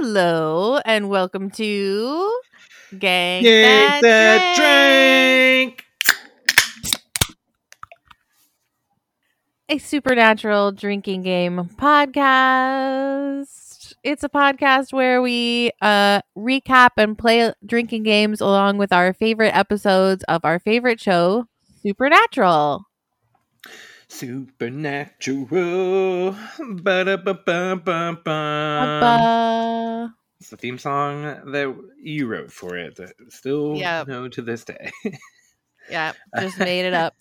Hello and welcome to Gank That Drank. a supernatural drinking game podcast. It's a podcast where we uh recap and play drinking games along with our favorite episodes of our favorite show, Supernatural. Supernatural. Ba-da-ba-ba-ba-ba. Ba-ba. It's the theme song that you wrote for it that still Yep. know to this day. Yeah, just made it up.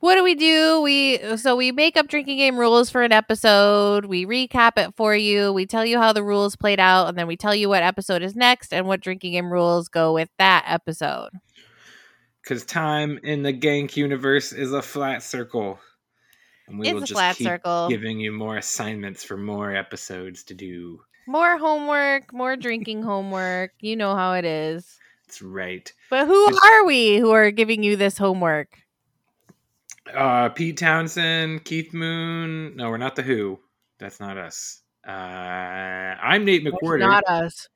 What do we do? We so we make up drinking game rules for an episode. We recap it for you. We tell you how the rules played out, and then we tell you what episode is next and what drinking game rules go with that episode. Because time in the Gank universe is a flat circle. And we It's will a just flat keep circle. giving you more assignments for more episodes to do. More homework, more drinking homework. You know how it is. That's right. But who Just- are we who are giving you this homework? Uh, Pete Townshend, Keith Moon. No, we're not the Who. That's not us. Uh, I'm Nate It's McWhorter not us.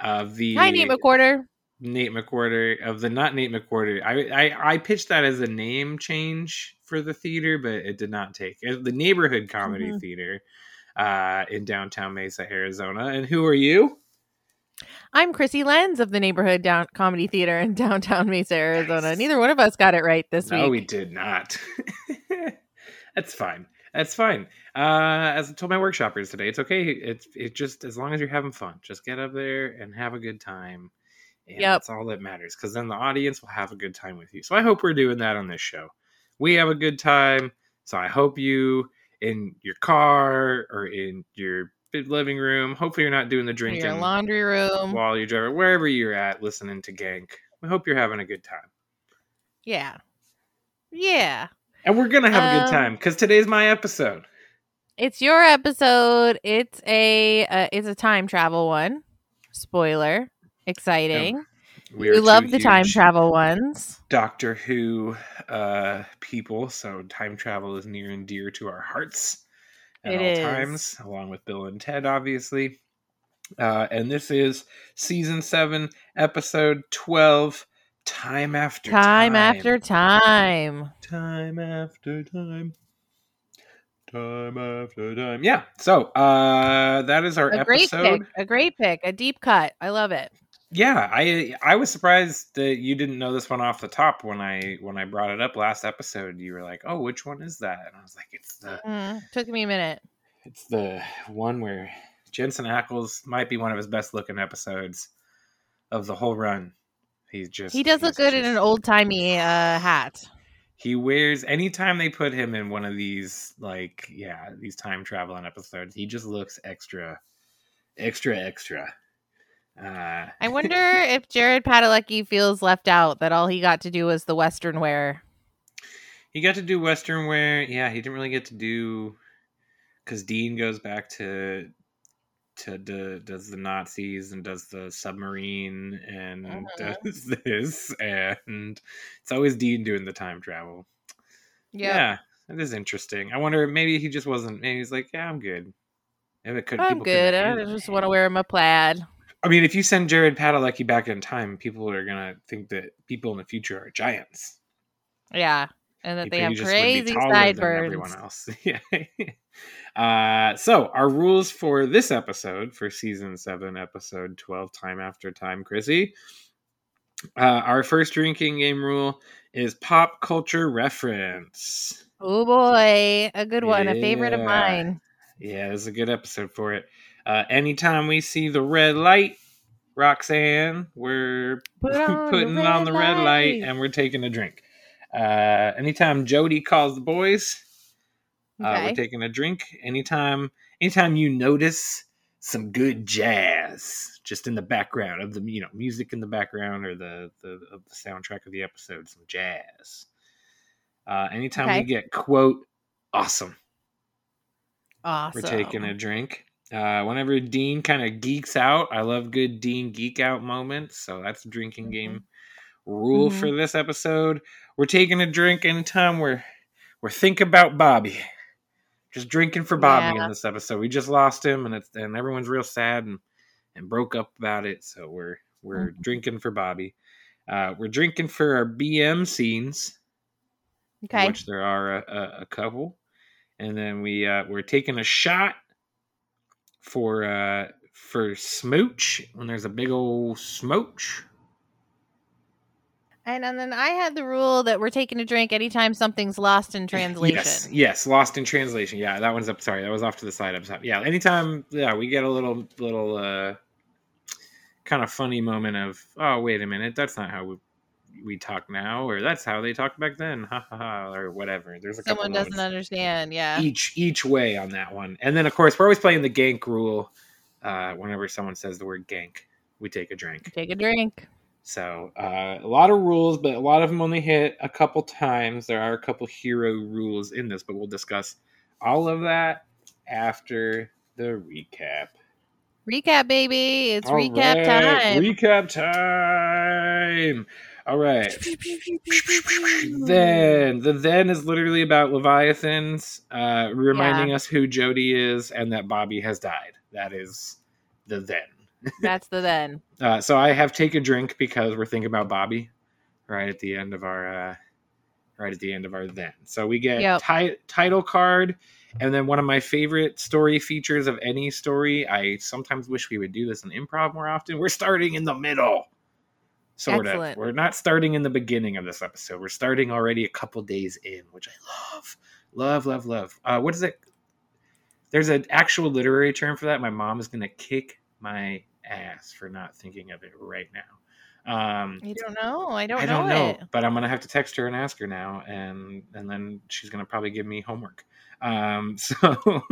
of the Hi, Nate McWhorter. Nate McWhorter of the not Nate McWhorter. I, I I pitched that as a name change for the theater, but it did not take. Uh, The neighborhood comedy Mhm. theater uh, in downtown Mesa, Arizona. And who are you? I'm Krissy Lenz of the Neighborhood Down Comedy Theater in downtown Mesa, Arizona. Nice. Neither one of us got it right this week. no, we did not. That's fine. That's fine. Uh, as I told my workshoppers today, it's okay. It's it just as long as you're having fun, just get up there and have a good time. And Yep. that's all that matters. Because then the audience will have a good time with you. So I hope we're doing that on this show. We have a good time. So I hope you in your car or in your living room. Hopefully you're not doing the In drinking your laundry room. while you're driving, wherever you're at, listening to Gank. We hope you're having a good time. Yeah. Yeah. And we're gonna have a good Um, time because today's my episode. It's your episode. It's a uh, it's a time travel one. Spoiler. Exciting. We, we love the time travel ones. Doctor Who uh, people, so time travel is near and dear to our hearts at It all is. times, along with Bill and Ted, obviously. Uh, and this is season seven, episode twelve. Time after Time time, after time. time after time. Time after time. Yeah. So uh that is our A great episode. pick. A great pick. A deep cut. I love it. Yeah, I I was surprised that you didn't know this one off the top when I when I brought it up last episode. You were like, "Oh, which one is that?" And I was like, "It's the Mm, took me a minute. it's the one where Jensen Ackles might be one of his best looking episodes of the whole run. He's just He does look good in an old timey uh, hat. He wears anytime they put him in one of these like yeah these time traveling episodes. He just looks extra, extra, extra. Uh, I wonder if Jared Padalecki feels left out that all he got to do was the Western wear. He got to do Western wear. Yeah, he didn't really get to do because Dean goes back to to do, does the Nazis and does the submarine and Mhm. does this and it's always Dean doing the time travel. Yeah, that is interesting. I wonder maybe he just wasn't. Maybe he's like, yeah, I'm good. If it could, I'm good. I just want to wear my plaid. I mean, if you send Jared Padalecki back in time, people are gonna think that people in the future are giants. Yeah. And that He- they have just would be crazy than Everyone else. yeah. Uh, so our rules for this episode, for season seven, episode twelve, time after time, Krissy. Uh, our first drinking game rule is pop culture reference. Oh boy. A good one. A favorite of mine. Yeah, this is a good episode for it. Uh, anytime we see the red light, Roxanne, we're Put on putting the on the red red light light. and we're taking a drink. Uh, anytime Jody calls the boys, uh, we're taking a drink. Anytime, anytime you notice some good jazz just in the background of the you know music in the background or the the, of the soundtrack of the episode, some jazz. Uh, anytime Okay. we get quote awesome, awesome. we're taking a drink. Uh, whenever Dean kind of geeks out, I love good Dean geek out moments. So that's drinking Mhm. game rule Mhm. for this episode. We're taking a drink anytime we're we're thinking about Bobby. Just drinking for Bobby Yeah. in this episode. We just lost him, and it's and everyone's real sad. And and broke up about it. So we're we're Mhm. drinking for Bobby. Uh, we're drinking for our BM scenes, Okay. which there are a, a, a couple, and then we uh, we're taking a shot for uh, for smooch when there's a big old smooch. And, and then I had the rule that we're taking a drink anytime something's lost in translation. Yes, yes, lost in translation. Yeah, that one's up. Sorry, that was off to the side. Up top. Yeah, anytime. Yeah, we get a little little uh, kind of funny moment of oh wait a minute, that's not how we we talk now, or that's how they talked back then, ha ha ha, or whatever. There's a Someone doesn't understand. Yeah. each each way on that one, and then of course we're always playing the gank rule. Uh, whenever someone says the word gank, we take a drink. Take a drink. So uh, a lot of rules, but a lot of them only hit a couple times. There are a couple hero rules in this, but we'll discuss all of that after the recap. Recap, baby. It's All recap right, time. Recap time. All right. Then the then is literally about leviathans, uh, reminding us who Jody is and that Bobby has died. That is the then. That's the then. Uh, so I have take a drink because we're thinking about Bobby right at the end of our uh, right at the end of our then. So we get Yep. ti- title card, and then one of my favorite story features of any story. I sometimes wish we would do this in improv more often. We're starting in the middle, sort Excellent. of. We're not starting in the beginning of this episode. We're starting already a couple days in, which I love, love, love, love. Uh, what is it? There's an actual literary term for that. My mom is gonna kick my ass for not thinking of it right now. Um, I don't know. I don't, I don't know, know, but I'm gonna have to text her and ask her now, and and then she's gonna probably give me homework. Um, so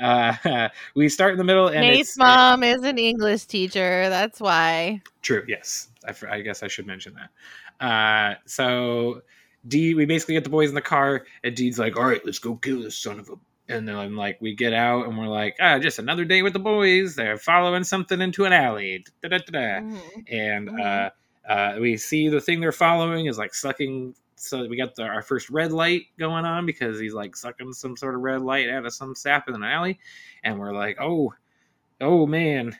uh, we start in the middle, and Nate's mom is an English teacher. That's why. True. Yes, I, I guess I should mention that. Uh, so D, we basically get the boys in the car, and Deed's like, "All right, let's go kill this son of a." And then like we get out, and we're like, "Ah, just another day with the boys. They're following something into an alley." Da-da-da-da. Mhm. And uh, Mhm. uh, we see the thing they're following is like sucking. So we got the, our first red light going on because he's like sucking some sort of red light out of some sap in an alley, and we're like, "Oh, oh man."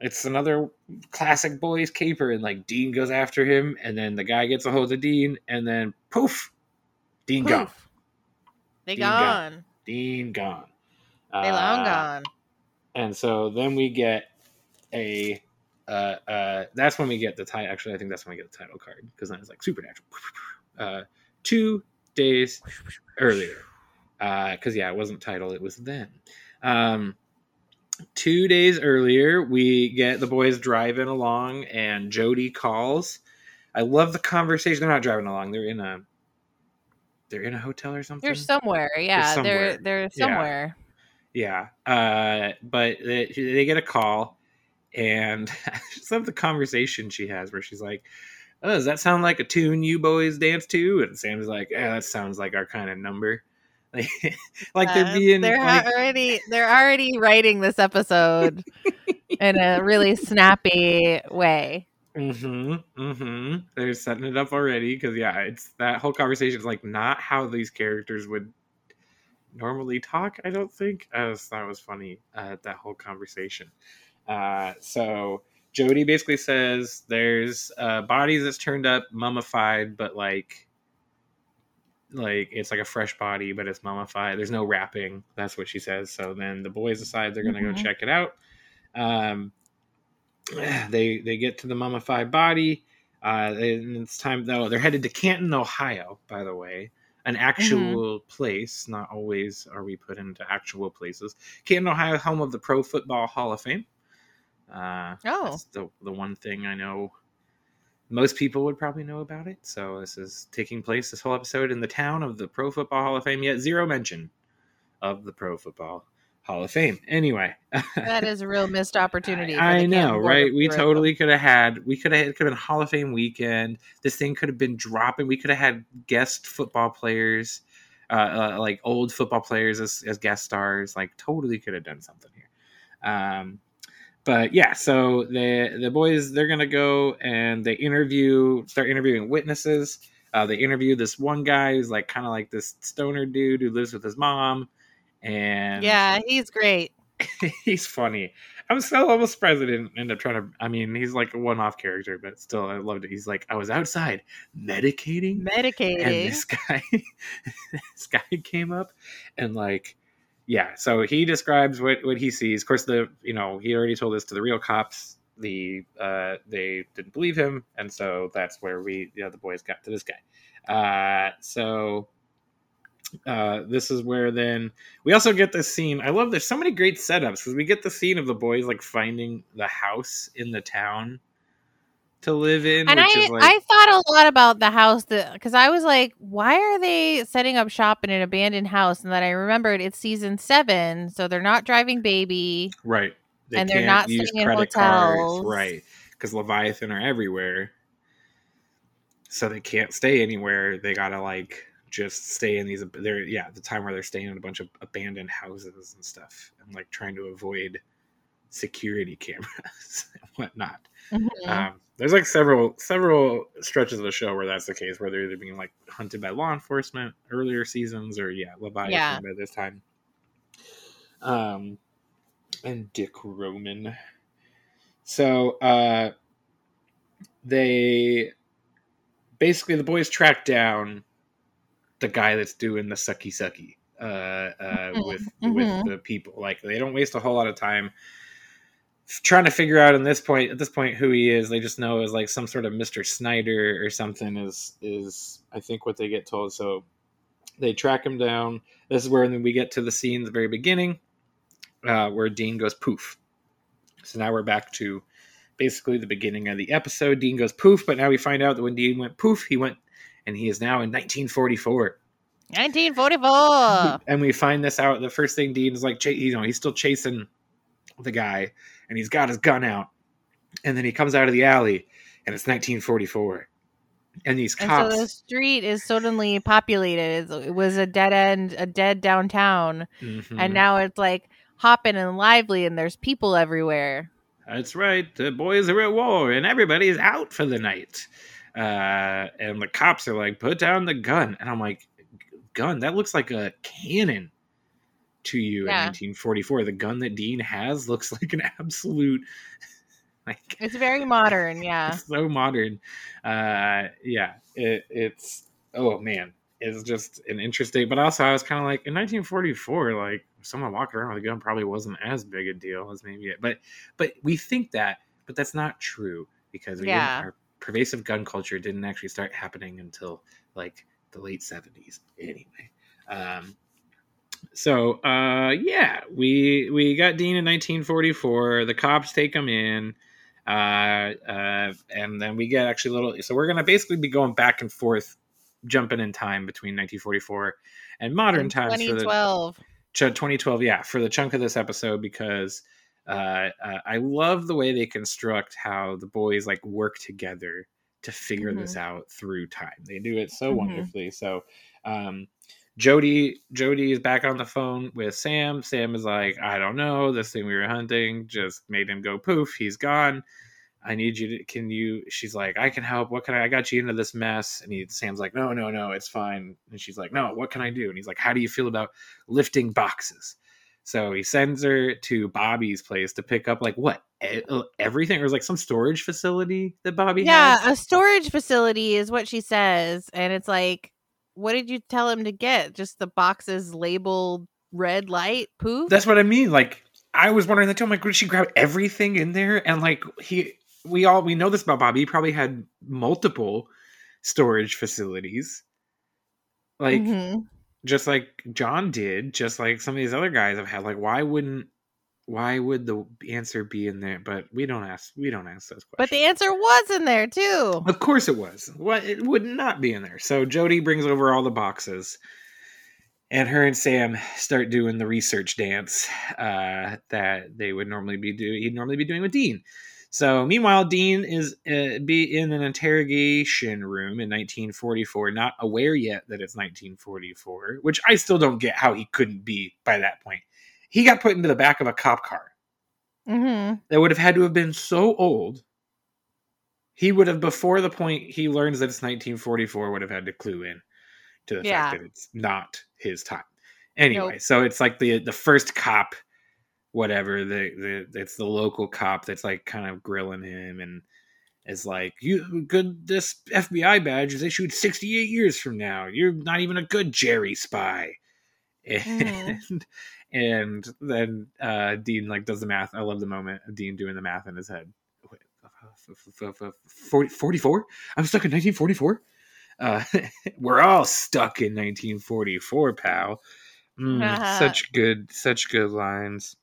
It's another classic boys caper, and like Dean goes after him, and then the guy gets a hold of Dean, and then poof, Dean gone. They Dean gone. gone. Dean gone. They long Uh, gone. And so then we get a. Uh, uh, that's when we get the title. Actually, I think that's when we get the title card because then it's like supernatural. Uh, two days earlier, because yeah, it wasn't title; it was then. Um, two days earlier, we get the boys driving along, and Jody calls. I love the conversation. They're not driving along; they're in a they're in a hotel or something. They're somewhere. Yeah, they're somewhere. they're Yeah. somewhere. Yeah. Uh, but they, they get a call, and I just love the conversation she has where she's like, oh, Does that sound like a tune you boys dance to? And Sam's like, Yeah, that sounds like our kind of number. Like, like they're Uh, being. they're like, already they're already writing this episode in a really snappy way. Mm-hmm. Mm-hmm. They're setting it up already because yeah, it's that whole conversation is like not how these characters would normally talk. I don't think. I just thought it was funny uh, that whole conversation. Uh, so Jody basically says there's uh, bodies that's turned up mummified, but like like it's like a fresh body, but it's mummified. There's no wrapping. That's what she says. So then the boys decide they're gonna Mhm. go check it out. Um, they they get to the mummified body. Uh, and it's time though. They're headed to Canton, Ohio. By the way, an actual place. Not always are we put into actual places. Canton, Ohio, home of the Pro Football Hall of Fame. Uh, Oh. that's the the one thing I know. Most people would probably know about it. So this is taking place this whole episode in the town of the Pro Football Hall of Fame. Yet zero mention of the Pro Football Hall of Fame. Anyway, That is a real missed opportunity. I know, right? We totally could have had. We could have. It could have been Hall of Fame weekend. This thing could have been dropping. We could have had guest football players, uh, uh, like old football players as, as guest stars. Like totally could have done something here. Um, but yeah, so the the boys they're gonna go and they interview, start interviewing witnesses. Uh, they interview this one guy who's like kind of like this stoner dude who lives with his mom, and Yeah, he's great. he's funny. I'm still almost surprised I didn't end up trying to. I mean, he's like a one-off character, but still, I loved it. He's like, I was outside medicating, medicating, and this guy, this guy came up, and like, yeah. So he describes what what he sees. Of course, the you know he already told this to the real cops. The uh, they didn't believe him, and so that's where we, you know, the boys got to this guy. Uh, so uh, this is where then we also get this scene. I love there's so many great setups because we get the scene of the boys like finding the house in the town to live in. And I, like, I thought a lot about the house that because I was like, why are they setting up shop in an abandoned house? And then I remembered it's season seven, so they're not driving baby, right? They and they're not staying in hotels, cards, right? Because Leviathan are everywhere, so they can't stay anywhere. They gotta like just stay in these they're yeah the time where they're staying in a bunch of abandoned houses and stuff and like trying to avoid security cameras and whatnot mm-hmm. um, there's like several several stretches of the show where that's the case where they're either being like hunted by law enforcement earlier seasons or yeah leviathan yeah. by this time um and dick roman so uh they basically the boys track down the guy that's doing the sucky sucky uh, uh, mm-hmm. with mm-hmm. with the people. Like they don't waste a whole lot of time trying to figure out in this point at this point who he is. They just know is like some sort of Mister Snyder or something. Is is I think what they get told. So they track him down. This is where then we get to the scene at the very beginning uh, where Dean goes poof. So now we're back to basically the beginning of the episode. Dean goes poof, but now we find out that when Dean went poof, he went and he is now in 1944. 1944. And we find this out. The first thing Dean is like, you know, he's still chasing the guy, and he's got his gun out, and then he comes out of the alley, and it's 1944. And these cops. And so the street is suddenly populated. It was a dead end, a dead downtown, mm-hmm. and now it's like hopping and lively, and there's people everywhere. That's right. The boys are at war, and everybody's out for the night. Uh, and the cops are like, put down the gun. And I'm like, gun? That looks like a cannon to you yeah. in 1944. The gun that Dean has looks like an absolute. Like, it's very modern, yeah. so modern. Uh, yeah, it, it's oh man, it's just an interesting. But also, I was kind of like in 1944, like someone walking around with a gun probably wasn't as big a deal as maybe it. But but we think that, but that's not true because we yeah. our pervasive gun culture didn't actually start happening until like the late 70s anyway um, so uh, yeah we we got dean in 1944 the cops take him in uh, uh, and then we get actually a little so we're gonna basically be going back and forth jumping in time between 1944 and modern times 2012 for the, 2012 yeah for the chunk of this episode because uh, uh, I love the way they construct how the boys like work together to figure mm-hmm. this out through time. They do it so mm-hmm. wonderfully. So, um, Jody Jody is back on the phone with Sam. Sam is like, I don't know, this thing we were hunting just made him go poof. He's gone. I need you to. Can you? She's like, I can help. What can I? I got you into this mess. And he, Sam's like, No, no, no, it's fine. And she's like, No, what can I do? And he's like, How do you feel about lifting boxes? So he sends her to Bobby's place to pick up like what uh, everything, or like some storage facility that Bobby. Yeah, has? a storage facility is what she says, and it's like, what did you tell him to get? Just the boxes labeled red light poof. That's what I mean. Like I was wondering that too. I'm like, did she grab everything in there? And like he, we all we know this about Bobby. He probably had multiple storage facilities. Like. Mm-hmm just like John did, just like some of these other guys have had. Like, why wouldn't why would the answer be in there? But we don't ask we don't ask those questions. But the answer was in there too. Of course it was. What it would not be in there. So Jody brings over all the boxes. And her and Sam start doing the research dance uh, that they would normally be doing. He'd normally be doing with Dean. So, meanwhile, Dean is uh, be in an interrogation room in 1944, not aware yet that it's 1944, which I still don't get how he couldn't be by that point. He got put into the back of a cop car. Mm-hmm. That would have had to have been so old. He would have, before the point he learns that it's 1944, would have had to clue in to the yeah. fact that it's not his time. Anyway, nope. so it's like the the first cop whatever the, the it's the local cop that's like kind of grilling him and is like you good this FBI badge is issued 68 years from now you're not even a good Jerry spy and mm. And then uh Dean like does the math. I love the moment of Dean doing the math in his head. 44 I'm stuck in 1944 uh we're all stuck in 1944 pal. Mm, such good such good lines.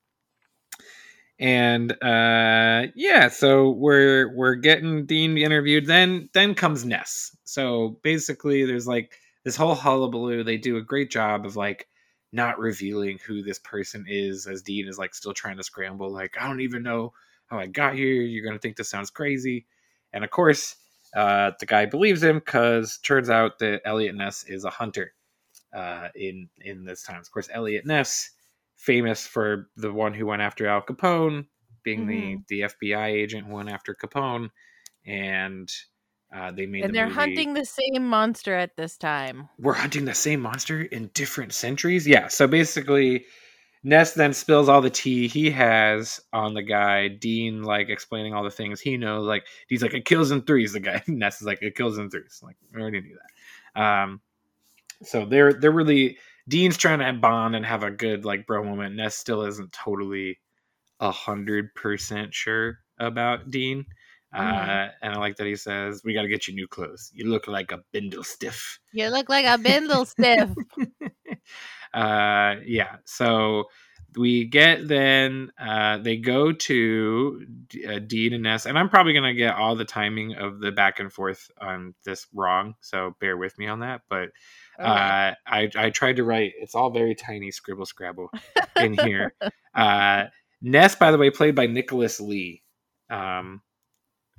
And uh yeah so we're we're getting dean interviewed. Then then comes ness. So basically there's like this whole hullabaloo. They do a great job of like not revealing who this person is as dean is like still trying to scramble like i don't even know how i got here. You're gonna think this sounds crazy. And of course uh the guy believes him because turns out that Eliot ness is a hunter uh in in this time of course Eliot ness famous for the one who went after Al Capone, being mm-hmm. the the FBI agent who went after Capone, and uh, they made. And the they're movie. hunting the same monster at this time. We're hunting the same monster in different centuries. Yeah. So basically, Ness then spills all the tea he has on the guy. Dean like explaining all the things he knows. Like he's like it kills in threes. The guy Ness is like it kills in threes. Like I already knew that. Um, so they're they're really Dean's trying to bond and have a good like bro moment. Ness still isn't totally a hundred percent sure about Dean. Mm-hmm. Uh, and I like that he says, "We got to get you new clothes. You look like a bindle stiff. You look like a bindle stiff." uh, yeah. So we get then uh, they go to uh, Dean and Ness, and I'm probably gonna get all the timing of the back and forth on this wrong, so bear with me on that. But uh, I, I tried to write. It's all very tiny scribble scrabble in here. uh, Ness, by the way, played by Nicholas Lea. Um,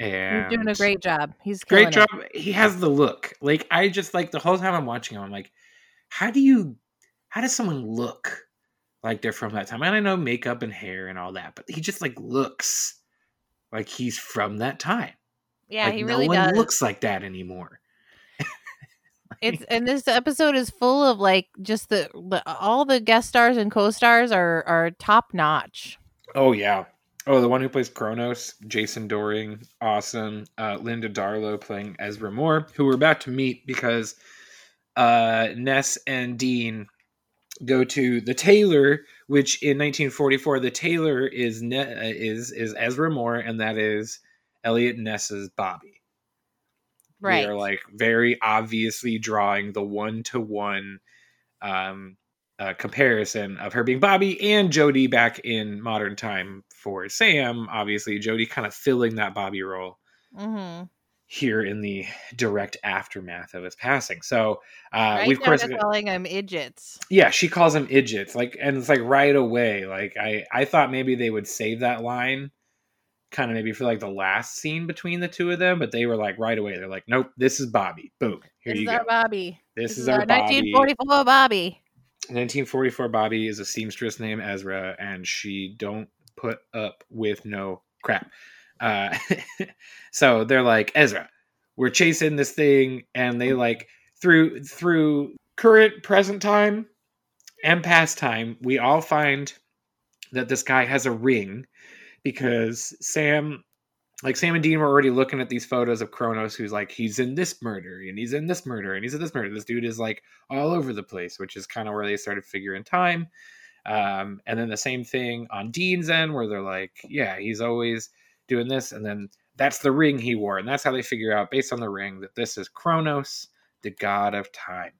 and He's doing a great job. He's great job. It. He has the look. Like I just like the whole time I'm watching him. I'm like, how do you? How does someone look like they're from that time? And I know makeup and hair and all that, but he just like looks like he's from that time. Yeah, like, he really no one does. looks like that anymore. It's and this episode is full of like just the, the all the guest stars and co-stars are are top notch. Oh yeah. Oh, the one who plays Kronos, Jason Dohring, awesome. Uh, Linda Darlow playing Ezra Moore, who we're about to meet because uh, Ness and Dean go to the tailor, which in 1944 the tailor is ne- uh, is is Ezra Moore, and that is Eliot Ness's Bobby. Right. We are like very obviously drawing the one to one comparison of her being Bobby and Jody back in modern time for Sam. Obviously, Jody kind of filling that Bobby role mm-hmm. here in the direct aftermath of his passing. So uh, right we've now course calling him idiots. Yeah, she calls him idiots. Like, and it's like right away. Like I, I thought maybe they would save that line kind of maybe for like the last scene between the two of them, but they were like right away. They're like, nope, this is Bobby. Boom. Here this you is go. our Bobby. This, this is, is, our, our Bobby. 1944 Bobby. 1944 Bobby is a seamstress named Ezra, and she don't put up with no crap. Uh, so they're like, Ezra, we're chasing this thing, and they like through through current present time and past time, we all find that this guy has a ring because Sam like Sam and Dean were already looking at these photos of Kronos, who's like, he's in this murder and he's in this murder and he's in this murder. This dude is like all over the place, which is kind of where they started figuring time. Um, and then the same thing on Dean's end, where they're like, yeah, he's always doing this. And then that's the ring he wore. And that's how they figure out, based on the ring, that this is Kronos, the god of time.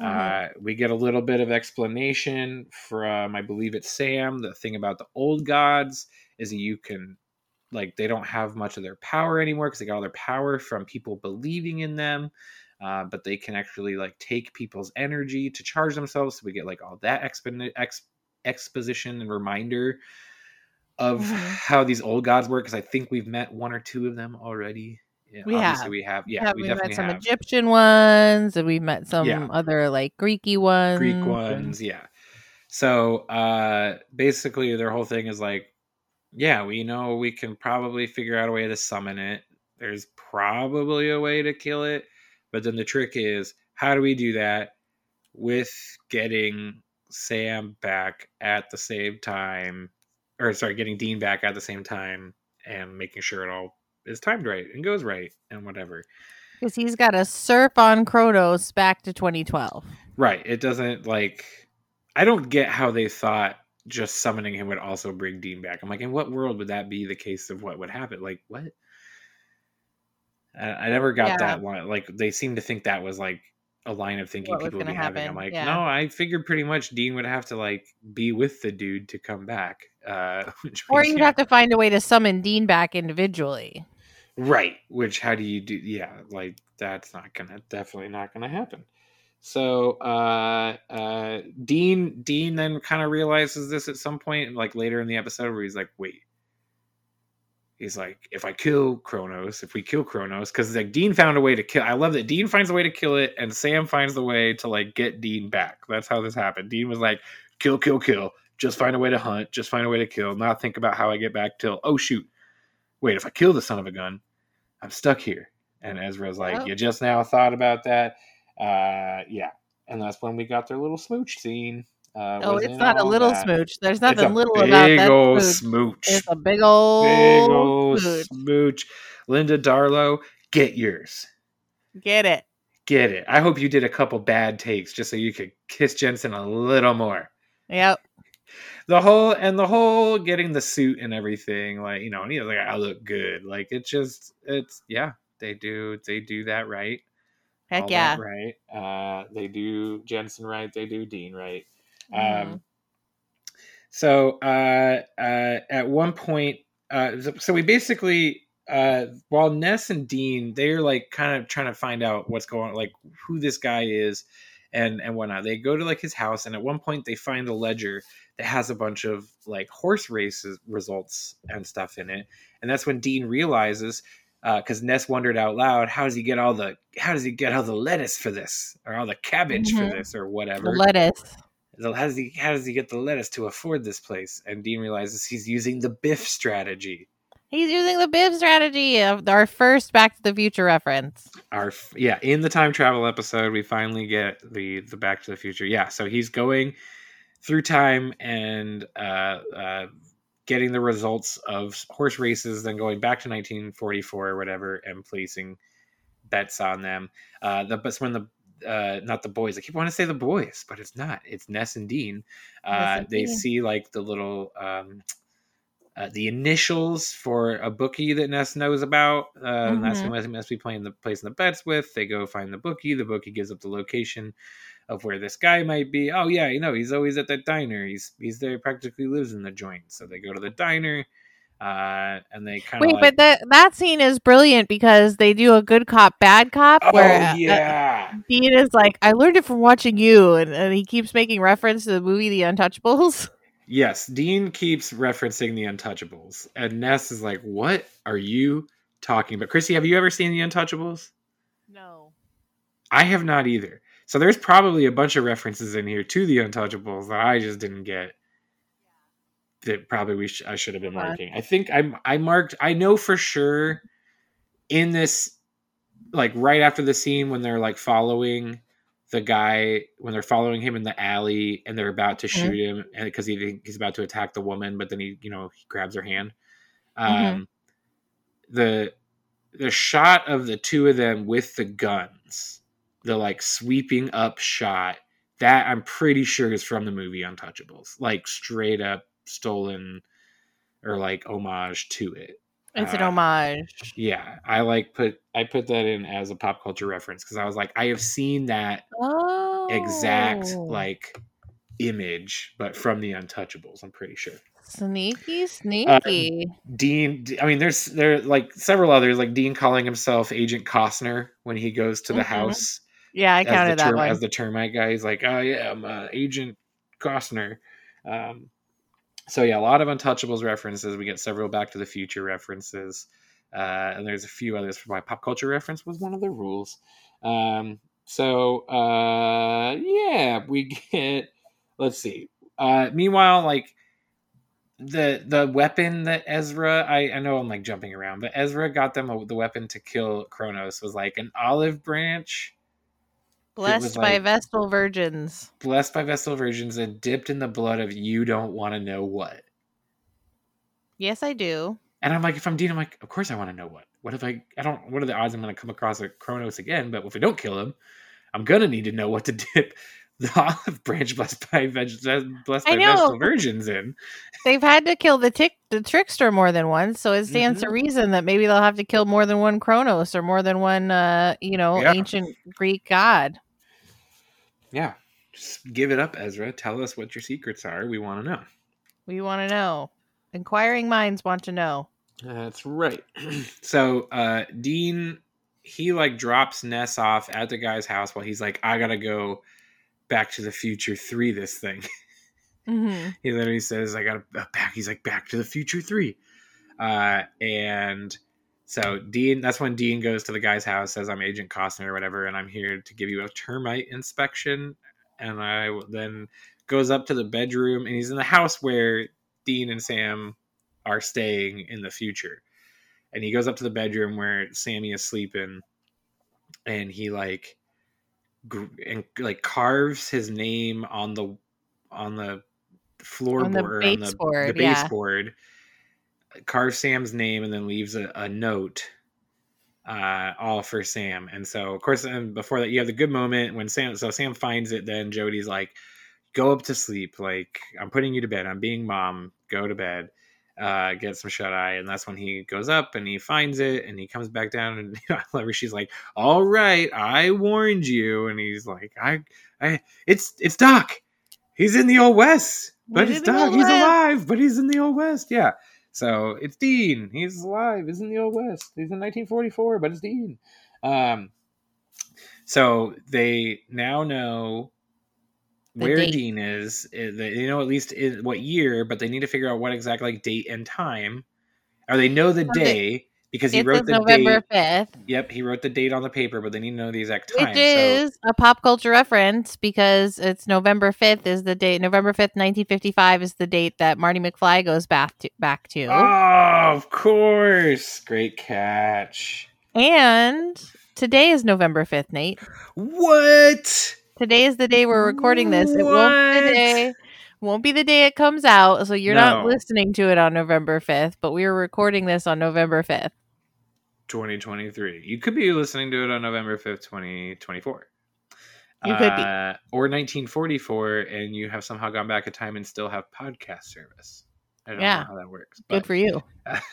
Mm-hmm. Uh, we get a little bit of explanation from, I believe it's Sam. The thing about the old gods is that you can like they don't have much of their power anymore because they got all their power from people believing in them uh, but they can actually like take people's energy to charge themselves so we get like all that expo- ex- exposition and reminder of mm-hmm. how these old gods work because i think we've met one or two of them already yeah, we have. we have yeah, we, we have met some have. egyptian ones and we've met some Yeah. other like greeky ones greek ones yeah so uh basically their whole thing is like yeah we know we can probably figure out a way to summon it there's probably a way to kill it but then the trick is how do we do that with getting sam back at the same time or sorry, getting Dean back at the same time and making sure it all is timed right and goes right and whatever. Because he's got to surf on Kronos back to 2012. Right. It doesn't like. I don't get how they thought just summoning him would also bring Dean back. I'm like, in what world would that be the case of what would happen? Like, what? I, never got Yeah. that one. Like, they seem to think that was like a line of thinking What people would be gonna having. I'm like, yeah. no, I figured pretty much Dean would have to like be with the dude to come back. Uh, which Or means, you'd yeah. have to find a way to summon Dean back individually. Right. Which how do you do yeah, like that's not gonna definitely not gonna happen. So uh uh Dean Dean then kind of realizes this at some point, like later in the episode where he's like, wait. He's like, if I kill Kronos, if we kill Kronos, because like Dean found a way to kill I love that Dean finds a way to kill it and Sam finds the way to like get Dean back. That's how this happened. Dean was like, kill, kill, kill. Just find a way to hunt, just find a way to kill, not think about how I get back till oh shoot. Wait, if I kill the son of a gun, I'm stuck here. And Ezra's like, Yep. You just now thought about that? Uh yeah. And that's when we got their little smooch scene. Uh, Oh, it's not a little that. smooch. There's nothing a little about that. big old smooch. smooch. It's a big old, Big old smooch. smooch. Linda Darlow, get yours. Get it? Get it. I hope you did a couple bad takes just so you could kiss Jensen a little more. Yep. The whole and the whole getting the suit and everything, like you know, and he was like, I look good. Like it's just it's yeah, they do they do that right. Heck all yeah. right. Uh, they do Jensen right. They do Dean right. Mhm. Um, so uh, uh, at one point, uh, so- we basically, uh, while Ness and Dean, they're like kind of trying to find out what's going, like who this guy is, and and whatnot. They go to like his house, and at one point they find a ledger that has a bunch of like horse races results and stuff in it, and that's when Dean realizes. Uh, because Ness wondered out loud, how does he get all the how does he get all the lettuce for this or all the cabbage Mhm. for this or whatever? The lettuce. How does he how does he get the lettuce to afford this place? And Dean realizes he's using the Biff strategy. He's using the Biff strategy of our first Back to the Future reference. Our yeah, in the time travel episode, we finally get the the Back to the Future. Yeah, so he's going through time and uh, uh, getting the results of horse races, then going back to 1944 or whatever, and placing bets on them. Uh, the but when the uh, not the boys. I keep wanting to say the boys, but it's not. It's Ness and Dean. Uh, and they Dean. see like the little um, uh, the initials for a bookie that Ness knows about. Uh, and That's who. Ness must be playing the placing the bets with. They go find the bookie. The bookie gives up the location of where this guy might be. Oh yeah, you know he's always at that diner. He's he's there, practically lives in the joint. So they go to the diner, uh, and they kind of Wait, like, but that that scene is brilliant because they do a good cop, bad cop. oh where uh, yeah, Dean is like, I learned it from watching you, and, and he keeps making reference to the movie The Untouchables. Yes, Dean keeps referencing the Untouchables, and Ness is like, "What are you talking about?" Krissy, have you ever seen the Untouchables? No. I have not either. So there's probably a bunch of references in here to the Untouchables that I just didn't get. That probably we sh- I should have been marking. I think I'm I marked. I know for sure in this, like right after the scene when they're like following the guy when they're following him in the alley and they're about to Mhm. shoot him and because he he's about to attack the woman, but then he you know he grabs her hand. Um, Mhm. the the shot of the two of them with the guns, the like sweeping up shot, that I'm pretty sure is from the movie Untouchables, like straight up stolen or like homage to it. It's an Uh, homage. Yeah, I like put I put that in as a pop culture reference because I was like, I have seen that Oh. exact like image, but from the Untouchables. I'm pretty sure. Sneaky, sneaky. Dean, I mean, there's there are, like several others, like Dean calling himself Agent Costner when he goes to the Mhm. house yeah, I counted that term- one. as the termite guy. He's like, oh yeah, I'm uh, Agent Costner. Um, so yeah, a lot of Untouchables references. We get several Back to the Future references, uh, and there's a few others for my pop culture reference was one of the rules. Um, so uh, yeah, we get. Let's see. Uh, meanwhile, like the the weapon that Ezra, I, I know I'm like jumping around, but Ezra got them a, the weapon to kill Kronos was like an olive branch Blessed by like- Vestal Virgins. blessed by Vestal virgins and dipped in the blood of you don't want to know what. Yes, I do. And I'm like, if I'm Dean, I'm like, of course I want to know what. What if I? I don't. What are the odds I'm going to come across a Kronos again? But if I don't kill him, I'm gonna need to know what to dip the olive branch blessed by veg, blessed by vegetable virgins in. They've had to kill the tick the trickster more than once, so it stands mm-hmm. to reason that maybe they'll have to kill more than one Kronos or more than one, uh, you know, yeah. ancient Greek god. Yeah, just give it up, Ezra. Tell us what your secrets are. We want to know. We want to know. Inquiring minds want to know. That's right. so uh, Dean, he like drops Ness off at the guy's house while he's like, I gotta go Back to the Future Three. This thing. Mm-hmm. he literally says, "I got a back." He's like, "Back to the Future 3. Uh, and so Dean, that's when Dean goes to the guy's house, says, "I'm Agent Costner or whatever, and I'm here to give you a termite inspection." And I then goes up to the bedroom, and he's in the house where Dean and Sam are staying in the future. And he goes up to the bedroom where Sammy is sleeping, and he like and like carves his name on the on the floorboard on the baseboard, the, the baseboard yeah. Carves Sam's name and then leaves a, a note uh, all for Sam. And so, of course, and before that, you have the good moment when Sam. So Sam finds it. Then Jody's like, "Go up to sleep. Like I'm putting you to bed. I'm being mom. Go to bed." uh, get some shut eye, and that's when he goes up and he finds it, and he comes back down, and you know, she's like, "All right, I warned you," and he's like, "I, I, it's it's Doc. He's in the old west, but he's it's Doc. He's alive, but he's in the old west. Yeah." So it's Dean. He's alive. He's in the old west. He's in 1944, but it's Dean. Um, so they now know where date. Dean is. They know at least what year, but they need to figure out what exact like date and time. Or they know the day because he wrote the November date. 5th. Yep, he wrote the date on the paper, but they need to know the exact time. Which is so. a pop culture reference because it's November 5th is the date. November 5th, 1955 is the date that Marty McFly goes back to. Back to. Oh, of course. Great catch. And today is November 5th, Nate. What? Today is the day we're recording this. It won't be the day won't be the day it comes out, so you're no. not listening to it on November 5th, but we are recording this on November 5th. 2023. You could be listening to it on November 5th, 2024. You could be. Uh, or 1944, and you have somehow gone back in time and still have podcast service. I don't yeah. know how that works. Good for you.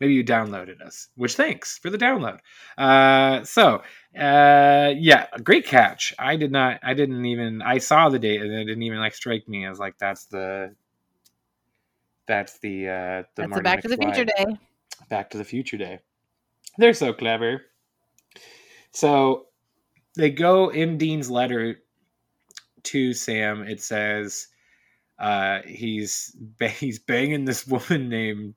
maybe you downloaded us, which thanks for the download. Uh, so, uh, yeah, great catch. I did not, I didn't even, I saw the date and it didn't even like strike me as like that's the, that's the, uh, the that's Back McFly. to the Future Day. Back to the Future Day. They're so clever. So they go in Dean's letter to Sam. It says, uh, he's he's banging this woman named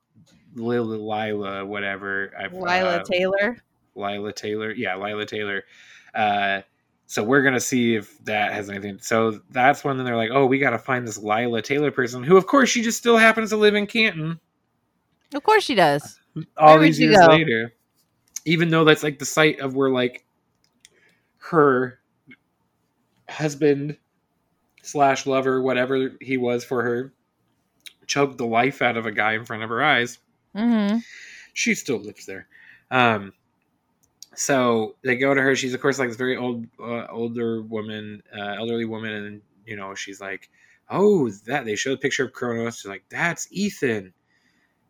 Lila Lila, whatever. Lila uh, Taylor. Lila Taylor, yeah, Lila Taylor. Uh, so we're gonna see if that has anything. So that's when they're like, "Oh, we got to find this Lila Taylor person," who, of course, she just still happens to live in Canton. Of course, she does. All where these years go? later, even though that's like the site of where like her husband slash lover, whatever he was for her, choked the life out of a guy in front of her eyes. Mm-hmm. She still lives there. Um, so they go to her. She's of course like this very old, uh, older woman, uh, elderly woman, and you know she's like, "Oh, that." They show a picture of Kronos. She's like, "That's Ethan,"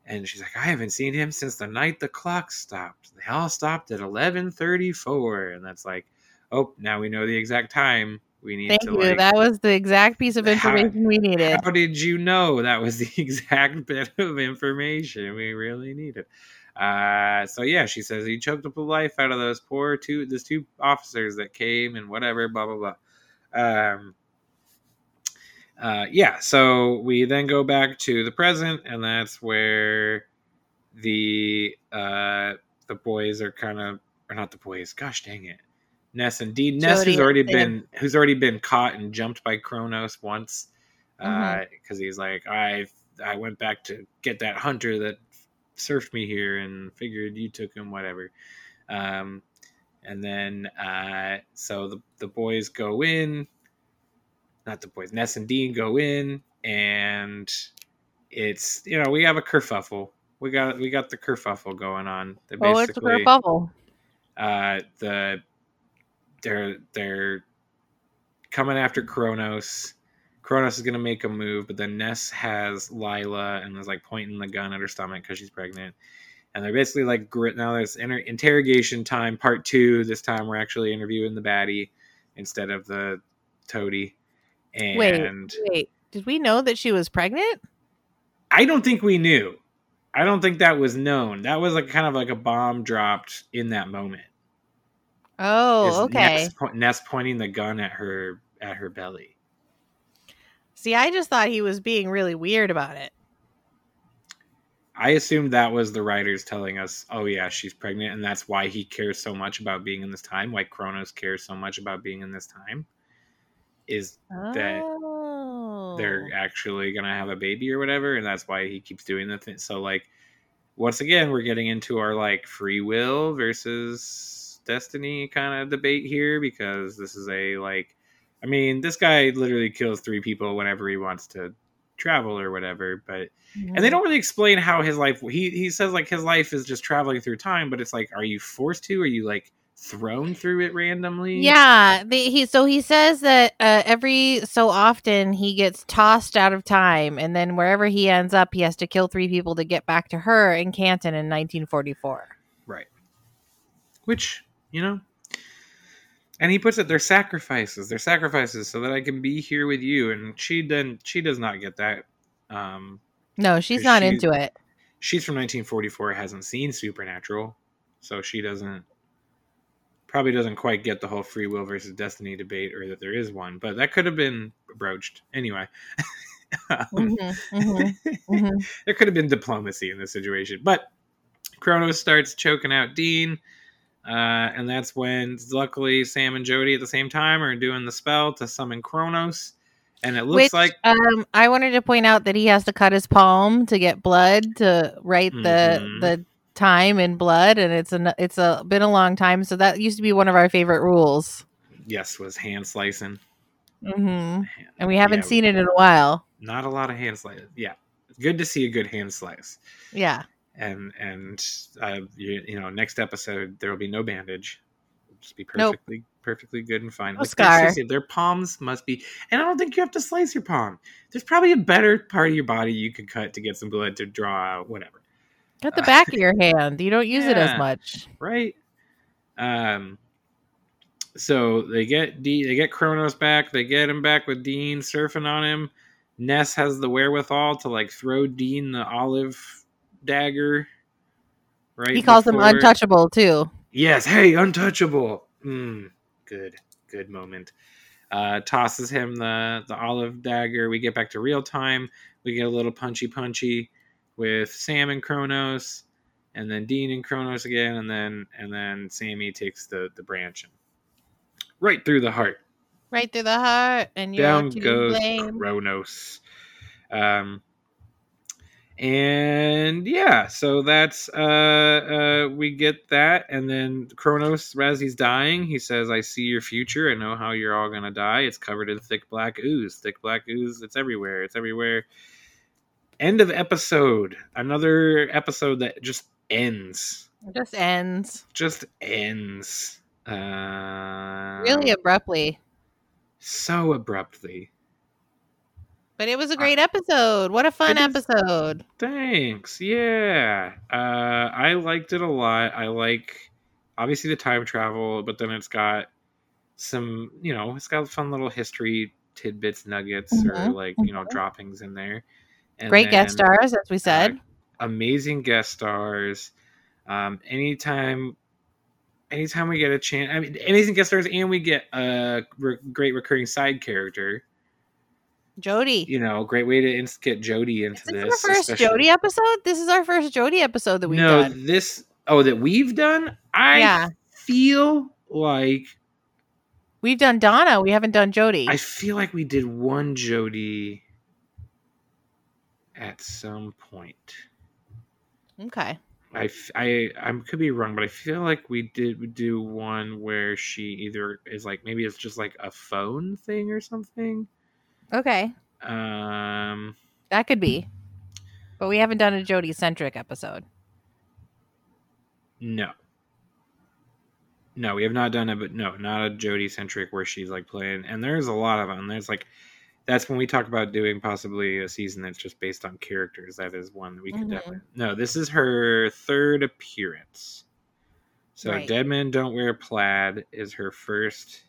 and she's like, "I haven't seen him since the night the clock stopped. They all stopped at eleven thirty-four, and that's like, oh, now we know the exact time we need to Thank to, you. Like, that was the exact piece of information how, we needed. How did you know that was the exact bit of information we really needed? Uh, so yeah, she says he choked up the life out of those poor two, those two officers that came and whatever, blah blah blah. Um, uh, yeah, so we then go back to the present, and that's where the uh, the boys are kind of, or not the boys. Gosh dang it, Ness Dean. Ness who's already been who's already been caught and jumped by Kronos once because mm-hmm. uh, he's like I I went back to get that hunter that surfed me here and figured you took him whatever. Um, and then uh, so the the boys go in, not the boys. Ness and Dean go in and it's you know we have a kerfuffle. We got we got the kerfuffle going on. They Oh, it's a kerfuffle. uh the they're they're coming after Kronos. Kronos is gonna make a move, but then Ness has Lila and is like pointing the gun at her stomach because she's pregnant. And they're basically like grit now. There's inter- interrogation time, part two. This time we're actually interviewing the baddie instead of the toady. And Wait, wait. Did we know that she was pregnant? I don't think we knew. I don't think that was known. That was like kind of like a bomb dropped in that moment. Oh, Is Oh, okay. Ness, po- Ness pointing the gun at her at her belly. See, I just thought he was being really weird about it. I assumed that was the writers telling us, "Oh yeah, she's pregnant," and that's why he cares so much about being in this time. Why Chronos cares so much about being in this time is That oh. they're actually gonna have a baby or whatever, and that's why he keeps doing the thing. So like, once again, we're getting into our like free will versus destiny kind of debate here because this is a like, I mean, this guy literally kills three people whenever he wants to travel or whatever, but and they don't really explain how his life he he says like his life is just traveling through time but it's like are you forced to are you like thrown through it randomly Yeah, the, he so he says that uh, every so often he gets tossed out of time, and then wherever he ends up, he has to kill three people to get back to her in Canton in 1944. right which you know and he puts it they're sacrifices they're sacrifices so that i can be here with you and she then she does not get that um No, she's not she- into it. she's from 1944 hasn't seen supernatural so she doesn't probably doesn't quite get the whole free will versus destiny debate or that there is one but that could have been broached. Anyway. Um, Mhm, mhm, mhm. there could have been diplomacy in this situation but Chronos starts choking out Dean uh, and that's when luckily Sam and Jody at the same time are doing the spell to summon Chronos and it looks Which, like um, I wanted to point out that he has to cut his palm to get blood to write the the time and blood, and it's a it's a been a long time. So that used to be one of our favorite rules. yes was hand slicing hmm And we haven't Yeah, seen it in a while. not a lot of hand slice. Yeah, good to see a good hand slice. Yeah. And and uh, you, you know, next episode there will be no bandage. It'll just be Nope. perfectly perfectly good and fine. No Like, scar. Their palms must be, and I don't think you have to slice your palm. There's probably a better part of your body you could cut to get some blood to draw out, whatever. Cut the back of your hand. You don't use it as much. right? Um. So they get D, they get Chronos back. They get him back with Dean surfing on him. Ness has the wherewithal to like throw Dean the olive dagger. Right. He calls him untouchable too. Yes. Hey, untouchable. Mm, good. Good moment. Uh, tosses him the the olive dagger. We get back to real time. We get a little punchy punchy with Sam and Chronos, and then Dean and Chronos again, and then and then Sammy takes the the branch and right through the heart. Right through the heart, and you're Down goes blame. Chronos. Um, and yeah, so that's uh, uh, we get that, and then Chronos, as he's dying, he says, "I see your future. I know how you're all gonna die. It's covered in thick black ooze. Thick black ooze. It's everywhere. It's everywhere." End of episode. Another episode that just ends. It just ends Just ends. Uh, really abruptly. so abruptly. But it was a great episode. What a fun It is- episode. Thanks. Yeah. Uh, I liked it a lot. I like obviously the time travel, but then it's got some, you know, it's got fun little history tidbits, nuggets, or Mhm, like, you know, mhm. droppings in there. And Great guest stars, as we said. uh, amazing guest stars. Um, anytime, anytime we get a chance, I mean, amazing guest stars, and we get a re- great recurring side character. Jody. You know, great way to ins- get Jody into Is this this. our first especially- Jody episode? This is our first Jody episode that we've no, done. this oh that we've done. I Yeah. feel like We've done Donna. We haven't done Jody. I feel like we did one Jody at some point. okay. I, I I could be wrong, but I feel like we did do one where she either is like maybe it's just like a phone thing or something. Okay. Um, That could be. But we haven't done a Jody centric episode. No. No, we have not done it, but no, not a Jody centric where she's like playing. And there's a lot of them. There's like, that's when we talk about doing possibly a season that's just based on characters. That is one that we could Mhm. definitely. No, this is her third appearance. So Right. Dead Men Don't Wear Plaid is her first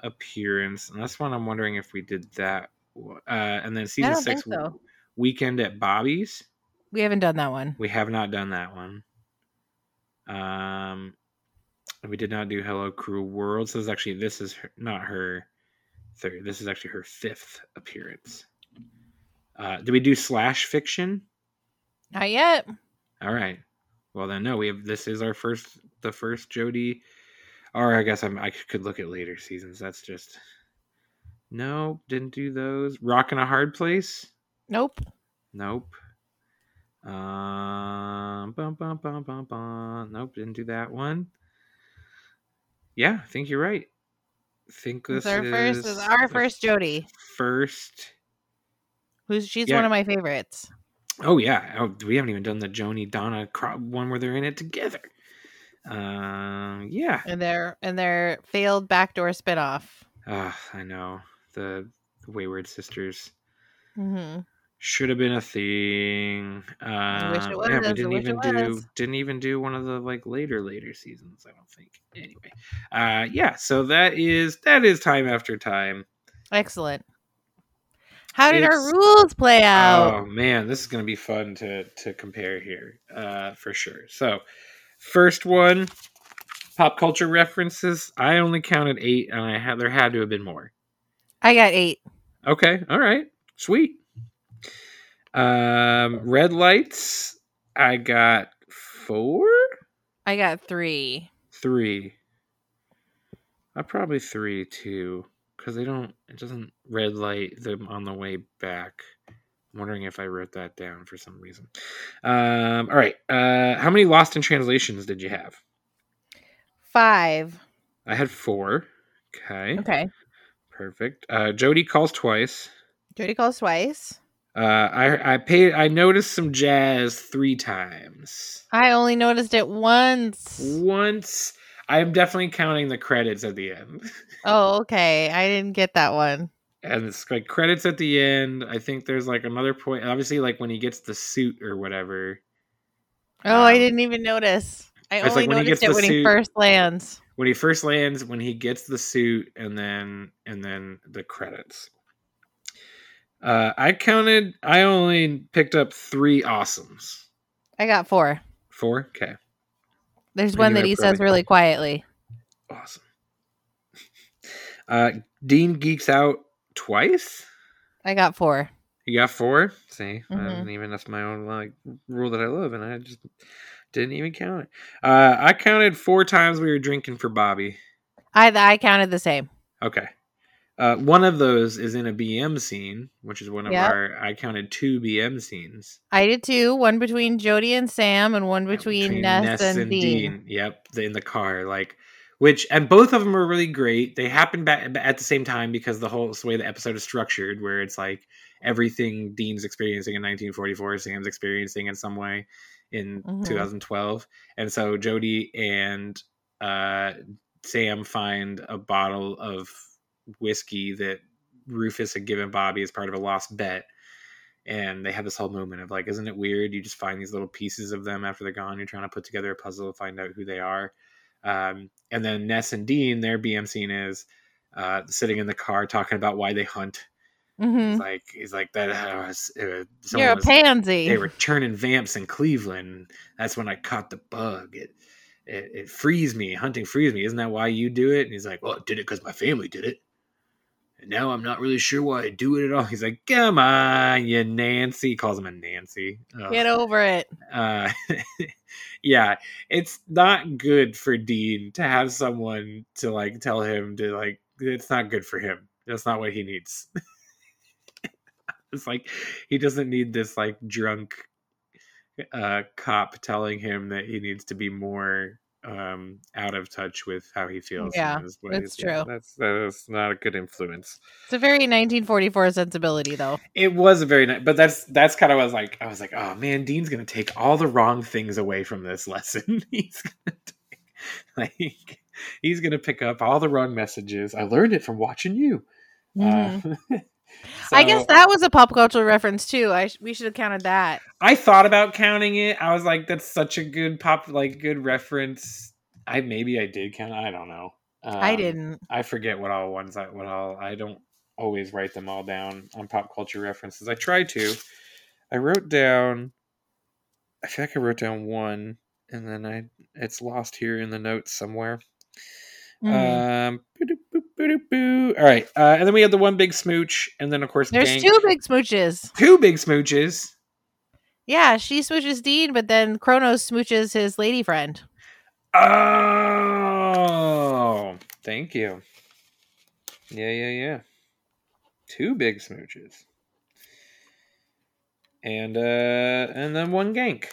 appearance. And that's one I'm wondering if we did that. Uh, and then season six, so. Weekend at Bobby's. We haven't done that one. We have not done that one. Um, we did not do Hello Cruel World. So this is actually this is her, not her third. This is actually her fifth appearance. Uh, did we do slash fiction? Not yet. All right. Well then, no. We have this is our first the first Jody, Or I guess I'm, I could look at later seasons. That's just no. Didn't do those. Rock in a Hard Place. Nope. Nope. Um, bum, bum, bum, bum, bum. Nope, didn't do that one. Yeah, I think you're right. Think this our first is is our first Jody. First. Who's she's Yeah. one of my favorites. Oh yeah. Oh, we haven't even done the Jody Donna one where they're in it together. Um, yeah. And their and their failed backdoor spinoff. Ah, I know the Wayward Sisters Mm-hmm. Should have been a thing. Uh, yeah, we didn't even do didn't even do one of the like later later seasons. I don't think. Anyway, uh, yeah. So that is that is time after time. Excellent. How did our rules play out? Oh man, this is gonna be fun to to compare here, uh, for sure. So, first one, pop culture references. I only counted eight, and I had there had to have been more. I got eight. Okay, all right, sweet. Um, red lights. I got four, I got three. three. I probably three too, because they don't. It doesn't red light them on the way back. I'm wondering if I wrote that down for some reason. Um, all right. Uh, how many Lost in translations did you have? Five. I had four. Okay, Okay. perfect. Uh, Jody calls twice. Jody calls twice. Uh, I I paid. I noticed some jazz three times. I only noticed it once. Once. I am definitely counting the credits at the end. Oh, okay. I didn't get that one. and it's like credits at the end. I think there's like another point. Obviously, like when he gets the suit or whatever. Oh, I Um, didn't even notice. I only like noticed it when he first lands. When he first lands, when he gets the suit, and then and then the credits. Uh, I counted. I only picked up three awesomes. I got four. Four. Okay. There's one that he says really quietly. Awesome. Uh, Dean geeks out twice. I got four. You got four. See, I Mhm. didn't even that's my own like rule that I love, and I just didn't even count it. Uh, I counted four times we were drinking for Bobby. I I counted the same. Okay. Uh, one of those is in a BM scene, which is one of Yep. our. I counted two BM scenes I did too. One between Jody and Sam, and one between, Ness, and, Dean. Yep, in the car, like which, and both of them are really great. They happen back at the same time because the whole the way the episode is structured, where it's like everything Dean's experiencing in 1944, Sam's experiencing in some way in Mhm. 2012, and so Jody and uh, Sam find a bottle of whiskey that Rufus had given Bobby as part of a lost bet. And they have this whole moment of like, isn't it weird? You just find these little pieces of them after they're gone. You're trying to put together a puzzle to find out who they are. Um, and then Ness and Dean, their BM scene is uh, sitting in the car talking about why they hunt. hmm He's like, he's like that. Uh, was- uh, You're a was- pansy. they were turning vamps in Cleveland. That's when I caught the bug. It, it it frees me. Hunting frees me. Isn't that why you do it? And he's like, well, I did it because my family did it. And now I'm not really sure why I do it at all. He's like, come on, you Nancy. He calls him a Nancy. Ugh. Get over it. Uh, yeah, it's not good for Dean to have someone to like tell him to like. It's not good for him. That's not what he needs. it's like he doesn't need this like drunk uh cop telling him that he needs to be more um, out of touch with how he feels. Yeah, that's. Yeah, true. that's that's not a good influence. It's a very 1944 sensibility, though. It was a very nice, but that's that's kind of was like I was like, oh man, Dean's gonna take all the wrong things away from this lesson. he's gonna take, like he's gonna pick up all the wrong messages. I learned it from watching you. Mhm. Uh, I guess that was a pop culture reference too. I sh- we should have counted that. I thought about counting it. I was like, that's such a good pop, like good reference. I maybe I did count. I don't know. I Um, didn't. I forget what all ones I what all. I don't always write them all down on pop culture references. I try to. I wrote down. I feel like I wrote down one, and then I it's lost here in the notes somewhere. Mhm. Um, boo-doo-boo, boo-doo-boo. all right, uh, and then we had the one big smooch, and then of course There's gang- two big smooches. two big smooches. Yeah, she smooches Dean, but then Chronos smooches his lady friend. Oh, thank you. Yeah, yeah, yeah. Two big smooches. And uh and then one gank.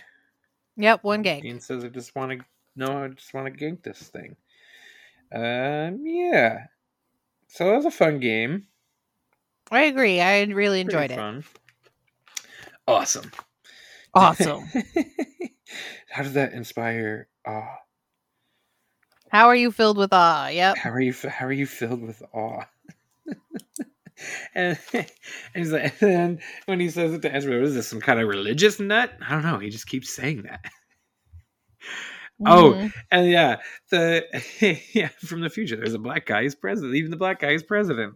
Yep, one gank. Dean says I just want to no, I just want to gank this thing. Um yeah. So that was a fun game. I agree. I really enjoyed Pretty it. Fun. Awesome. Awesome. How did that inspire awe? How are you filled with awe? Yep. how are you how are you filled with awe and, and he's like and then when he says it to Ezra is this some kind of religious nut i don't know he just keeps saying that Oh, Mhm. and yeah the yeah from the future there's a black guy who's president even the black guy is president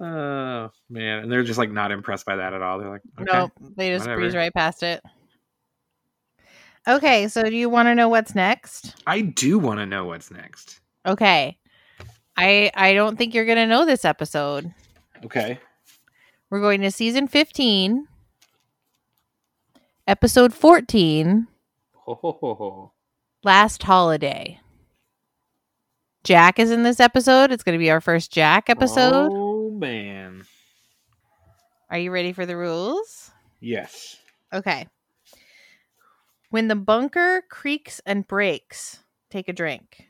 oh man and they're just like not impressed by that at all they're like okay. nope. They just whatever. breeze right past it. Okay, so do you want to know what's next? i do want to know what's next Okay. I I don't think you're gonna know this episode. okay We're going to season 15, episode 14, ho, ho, ho, ho. Last Holiday. Jack is in this episode. It's going to be our first Jack episode. oh man Are you ready for the rules? yes Okay. When the bunker creaks and breaks, take a drink.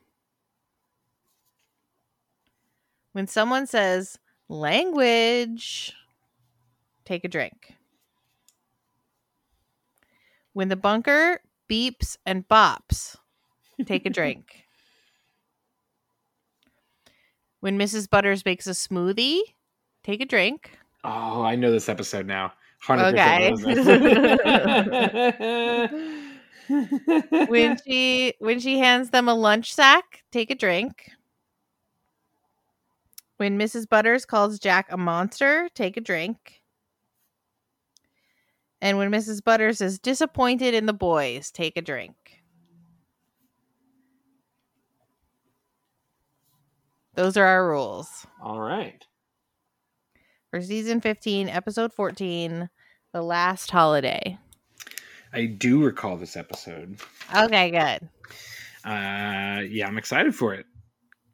When someone says language, take a drink. When the bunker beeps and bops, take a drink. When Mrs. Butters makes a smoothie, take a drink. Oh, I know this episode now. 100% Okay. when she when she hands them a lunch sack, take a drink. When Mrs. Butters calls Jack a monster, take a drink. And when Mrs. Butters is disappointed in the boys, take a drink. Those are our rules All right. for season 15, episode 14, The Last Holiday. I do recall this episode. Okay, good. Uh, yeah, I'm excited for it.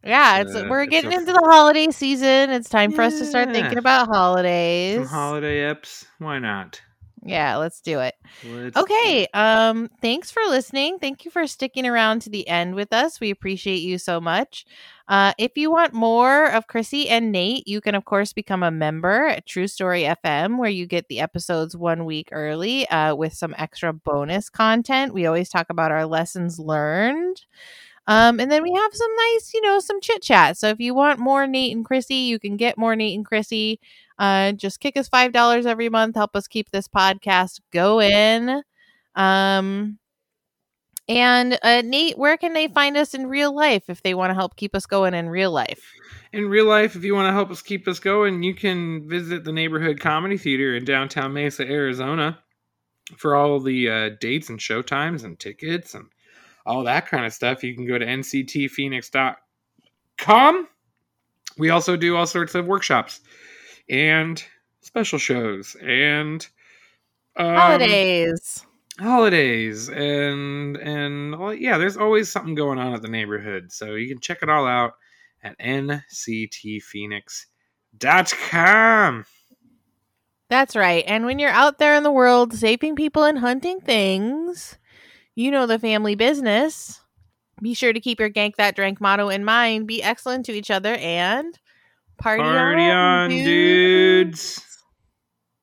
Yeah, It's it's a- we're it's getting a- into the holiday season. It's time for us to start thinking about holidays. Some holiday eps. Why not? Yeah, let's do it. Let's Okay. Um thanks for listening. Thank you for sticking around to the end with us. We appreciate you so much. Uh if you want more of Krissy and Nate, you can of course become a member at True Story FM where you get the episodes 1 week early uh with some extra bonus content. We always talk about our lessons learned. Um, and then we have some nice, you know, some chit chat. So if you want more Nate and Krissy, you can get more Nate and Krissy. Uh, just kick us five dollars every month. Help us keep this podcast going. Um, and uh, Nate, where can they find us in real life if they want to help keep us going in real life? In real life, if you want to help us keep us going, you can visit the Neighborhood Comedy Theater in downtown Mesa, Arizona for all the uh, dates and show times and tickets and all that kind of stuff. You can go to nctphoenix.com. We also do all sorts of workshops and special shows and um, Holidays. holidays and and well, yeah there's always something going on at the neighborhood so you can check it all out at nctphoenix.com That's right. And when you're out there in the world saving people and hunting things, you know the family business. Be sure to keep your Gank That Drank motto in mind. Be excellent to each other and party, Party on, on, dudes.